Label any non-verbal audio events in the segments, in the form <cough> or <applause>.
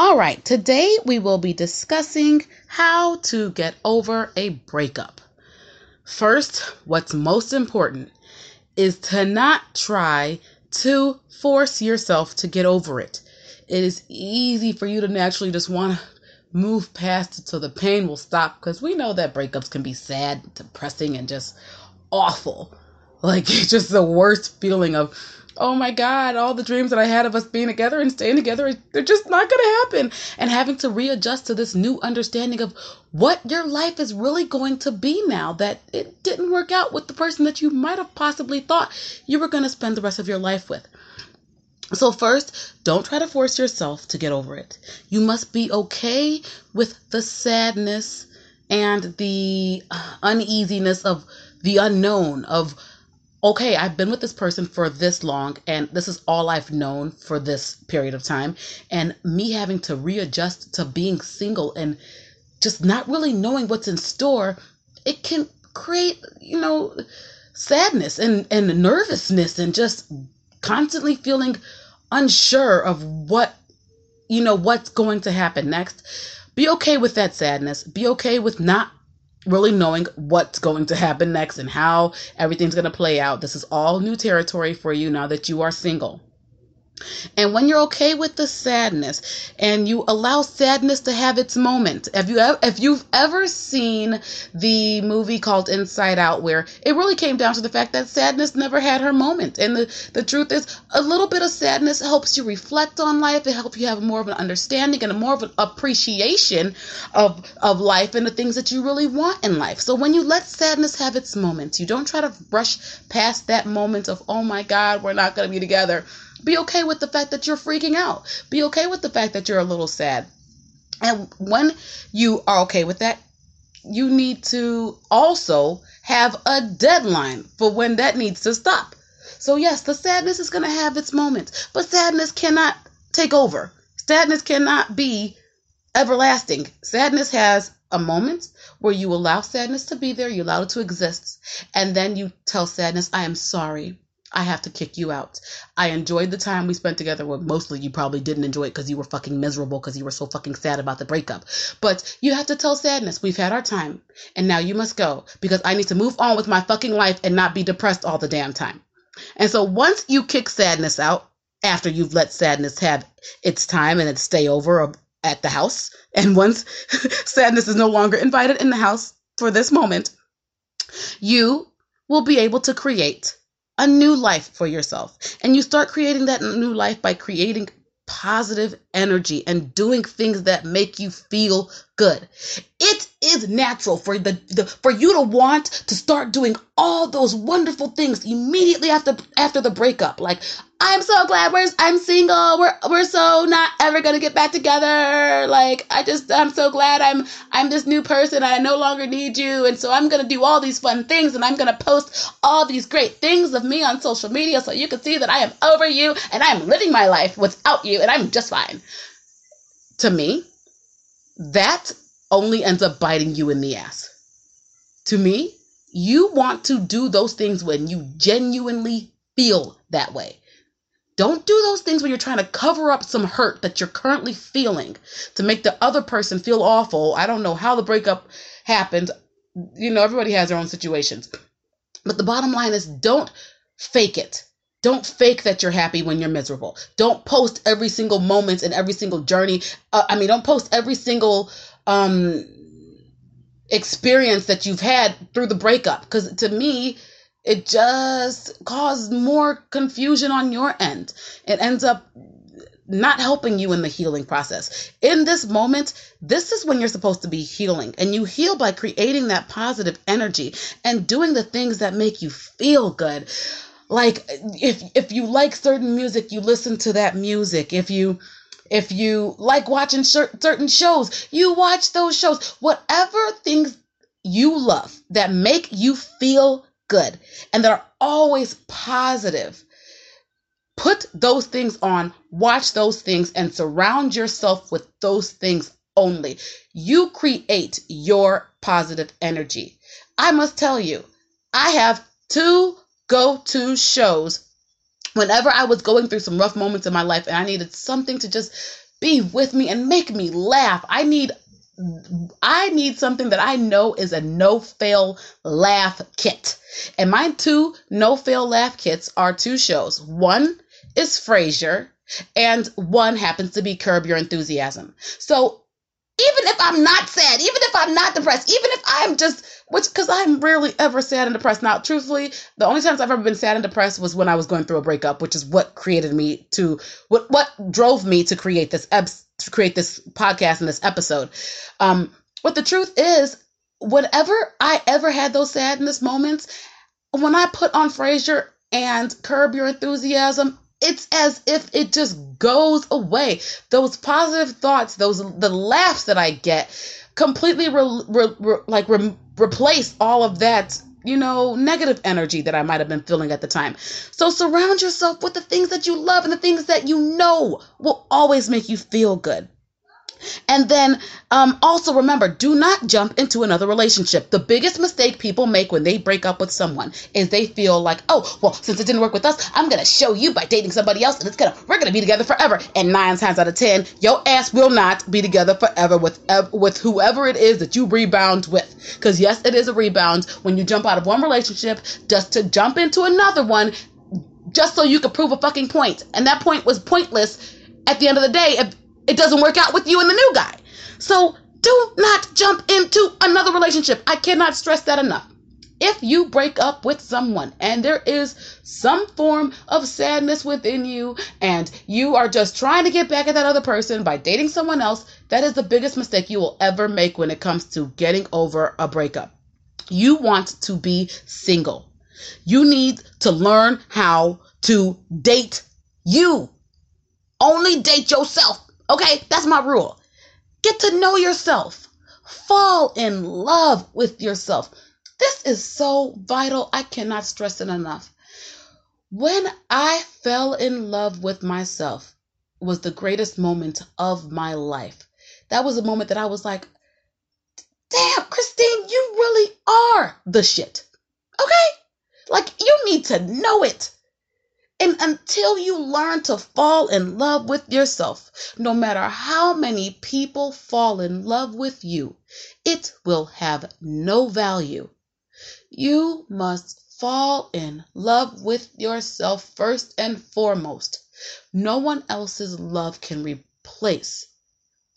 All right, today we will be discussing how to get over a breakup. First, what's most important is to not try to force yourself to get over it. It is easy for you to naturally just want to move past it so the pain will stop because we know that breakups can be sad, depressing, and just awful. Like, <laughs> just the worst feeling of, oh my God, all the dreams that I had of us being together and staying together, they're just not going to happen. And having to readjust to this new understanding of what your life is really going to be now that it didn't work out with the person that you might have possibly thought you were going to spend the rest of your life with. So, first, don't try to force yourself to get over it. You must be okay with the sadness and the uneasiness of the unknown, of okay, I've been with this person for this long and this is all I've known for this period of time. And me having to readjust to being single and just not really knowing what's in store, it can create, you know, sadness and, and nervousness and just constantly feeling unsure of what, you know, what's going to happen next. Be okay with that sadness. Be okay with not really knowing what's going to happen next and how everything's going to play out. This is all new territory for you now that you are single. And when you're okay with the sadness and you allow sadness to have its moment, if you if you've ever seen the movie called Inside Out, where it really came down to the fact that sadness never had her moment, and the the truth is, a little bit of sadness helps you reflect on life. It helps you have more of an understanding and a more of an appreciation of of life and the things that you really want in life. So when you let sadness have its moments, you don't try to brush past that moment of oh my God, we're not going to be together be okay with the fact that you're freaking out. Be okay with the fact that you're a little sad. And when you are okay with that, you need to also have a deadline for when that needs to stop. So, yes, the sadness is going to have its moments, but sadness cannot take over. Sadness cannot be everlasting. Sadness has a moment where you allow sadness to be there, you allow it to exist, and then you tell sadness, I am sorry. I have to kick you out. I enjoyed the time we spent together. Well, mostly you probably didn't enjoy it because you were fucking miserable because you were so fucking sad about the breakup. But you have to tell sadness, we've had our time and now you must go because I need to move on with my fucking life and not be depressed all the damn time. And so once you kick sadness out, after you've let sadness have its time and its stay over at the house, <laughs> and once <laughs> sadness is no longer invited in the house for this moment, you will be able to create a new life for yourself. And you start creating that new life by creating positive energy and doing things that make you feel good. It is natural for the, the for you to want to start doing all those wonderful things immediately after after the breakup. Like I'm so glad we're I'm single. We're we're so not ever gonna get back together. Like I just I'm so glad I'm I'm this new person. I no longer need you, and so I'm gonna do all these fun things, and I'm gonna post all these great things of me on social media so you can see that I am over you and I'm living my life without you, and I'm just fine. To me, that only ends up biting you in the ass. To me, you want to do those things when you genuinely feel that way. Don't do those things when you're trying to cover up some hurt that you're currently feeling to make the other person feel awful. I don't know how the breakup happened. You know, everybody has their own situations. But the bottom line is don't fake it. Don't fake that you're happy when you're miserable. Don't post every single moment and every single journey. Uh, I mean, don't post every single um, experience that you've had through the breakup. Because to me, it just caused more confusion on your end. It ends up not helping you in the healing process. In this moment, this is when you're supposed to be healing. And you heal by creating that positive energy and doing the things that make you feel good. Like if if you like certain music, you listen to that music. If you if you like watching certain shows, you watch those shows. Whatever things you love that make you feel good and that are always positive. Put those things on, watch those things, and surround yourself with those things only. You create your positive energy. I must tell you, I have two go to shows whenever I was going through some rough moments in my life and I needed something to just be with me and make me laugh. I need I need something that I know is a no fail laugh kit. And my two no fail laugh kits are two shows. One is Frasier, and one happens to be Curb Your Enthusiasm. So even if I'm not sad, even if I'm not depressed, even if I'm just which because I'm rarely ever sad and depressed. Now, truthfully, the only times I've ever been sad and depressed was when I was going through a breakup, which is what created me to what what drove me to create this ep- to create this podcast and this episode. Um, but the truth is, whenever I ever had those sadness moments, when I put on Frasier and Curb Your Enthusiasm, it's as if it just goes away. Those positive thoughts, those the laughs that I get, completely re, re, re, like replace all of that you know, negative energy that I might have been feeling at the time. So surround yourself with the things that you love and the things that you know will always make you feel good. And then um, also remember, do not jump into another relationship. The biggest mistake people make when they break up with someone is they feel like, oh, well, since it didn't work with us, I'm gonna show you by dating somebody else, and it's gonna we're gonna be together forever. And nine times out of ten, your ass will not be together forever with with whoever it is that you rebound with. Because yes, it is a rebound when you jump out of one relationship just to jump into another one, just so you could prove a fucking point. And that point was pointless at the end of the day if it doesn't work out with you and the new guy. So do not jump into another relationship. I cannot stress that enough. If you break up with someone and there is some form of sadness within you and you are just trying to get back at that other person by dating someone else, that is the biggest mistake you will ever make when it comes to getting over a breakup. You want to be single. You need to learn how to date you. Only date yourself. Okay, that's my rule. Get to know yourself. Fall in love with yourself. This is so vital. I cannot stress it enough. When I fell in love with myself was the greatest moment of my life. That was a moment that I was like, damn, Christine, you really are the shit. Okay? Like, you need to know it. And until you learn to fall in love with yourself, no matter how many people fall in love with you, it will have no value. You must fall in love with yourself first and foremost. No one else's love can replace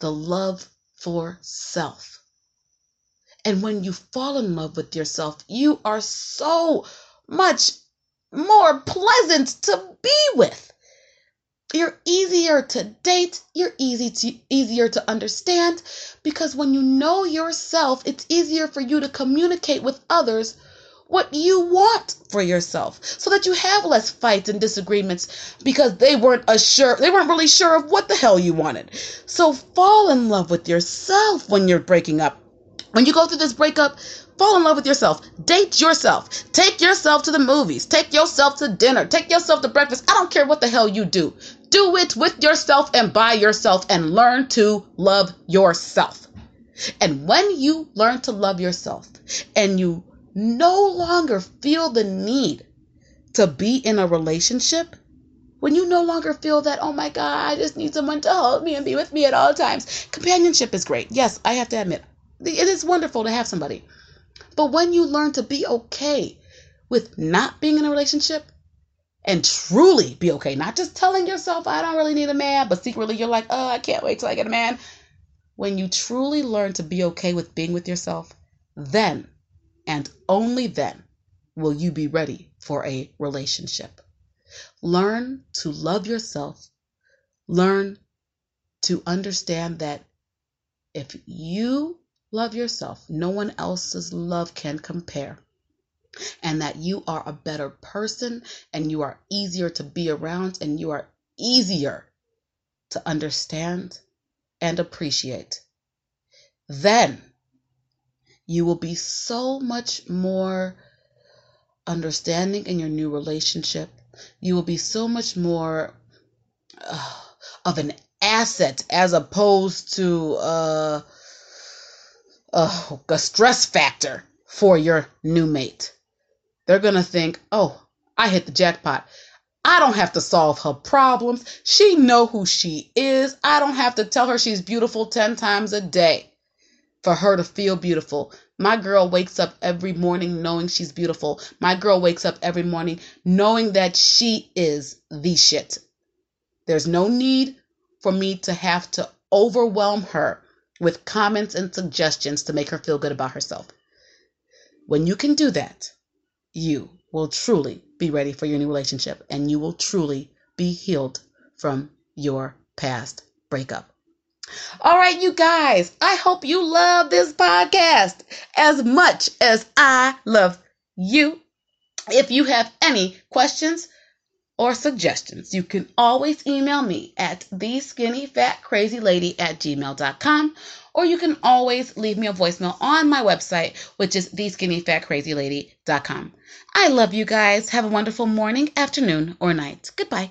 the love for self. And when you fall in love with yourself, you are so much more pleasant to be with. You're easier to date, you're easy to easier to understand because when you know yourself, it's easier for you to communicate with others what you want for yourself so that you have less fights and disagreements because they weren't sure they weren't really sure of what the hell you wanted. So fall in love with yourself when you're breaking up. When you go through this breakup, Fall in love with yourself. Date yourself. Take yourself to the movies. Take yourself to dinner. Take yourself to breakfast. I don't care what the hell you do. Do it with yourself and by yourself and learn to love yourself. And when you learn to love yourself and you no longer feel the need to be in a relationship, when you no longer feel that, oh my God, I just need someone to hold me and be with me at all times, companionship is great. Yes, I have to admit, it is wonderful to have somebody. But when you learn to be okay with not being in a relationship and truly be okay, not just telling yourself, I don't really need a man, but secretly you're like, oh, I can't wait till I get a man. When you truly learn to be okay with being with yourself, then and only then will you be ready for a relationship. Learn to love yourself. Learn to understand that if you Love yourself. No one else's love can compare. And that you are a better person and you are easier to be around and you are easier to understand and appreciate. Then you will be so much more understanding in your new relationship. You will be so much more uh, of an asset as opposed to uh, uh, a stress factor for your new mate. They're going to think, oh, I hit the jackpot. I don't have to solve her problems. She know who she is. I don't have to tell her she's beautiful 10 times a day for her to feel beautiful. My girl wakes up every morning knowing she's beautiful. My girl wakes up every morning knowing that she is the shit. There's no need for me to have to overwhelm her with comments and suggestions to make her feel good about herself. When you can do that, you will truly be ready for your new relationship and you will truly be healed from your past breakup. All right, you guys, I hope you love this podcast as much as I love you. If you have any questions or suggestions, you can always email me at theskinnyfatcrazylady at gmail.com or you can always leave me a voicemail on my website, which is theskinnyfatcrazylady.com. I love you guys. Have a wonderful morning, afternoon, or night. Goodbye.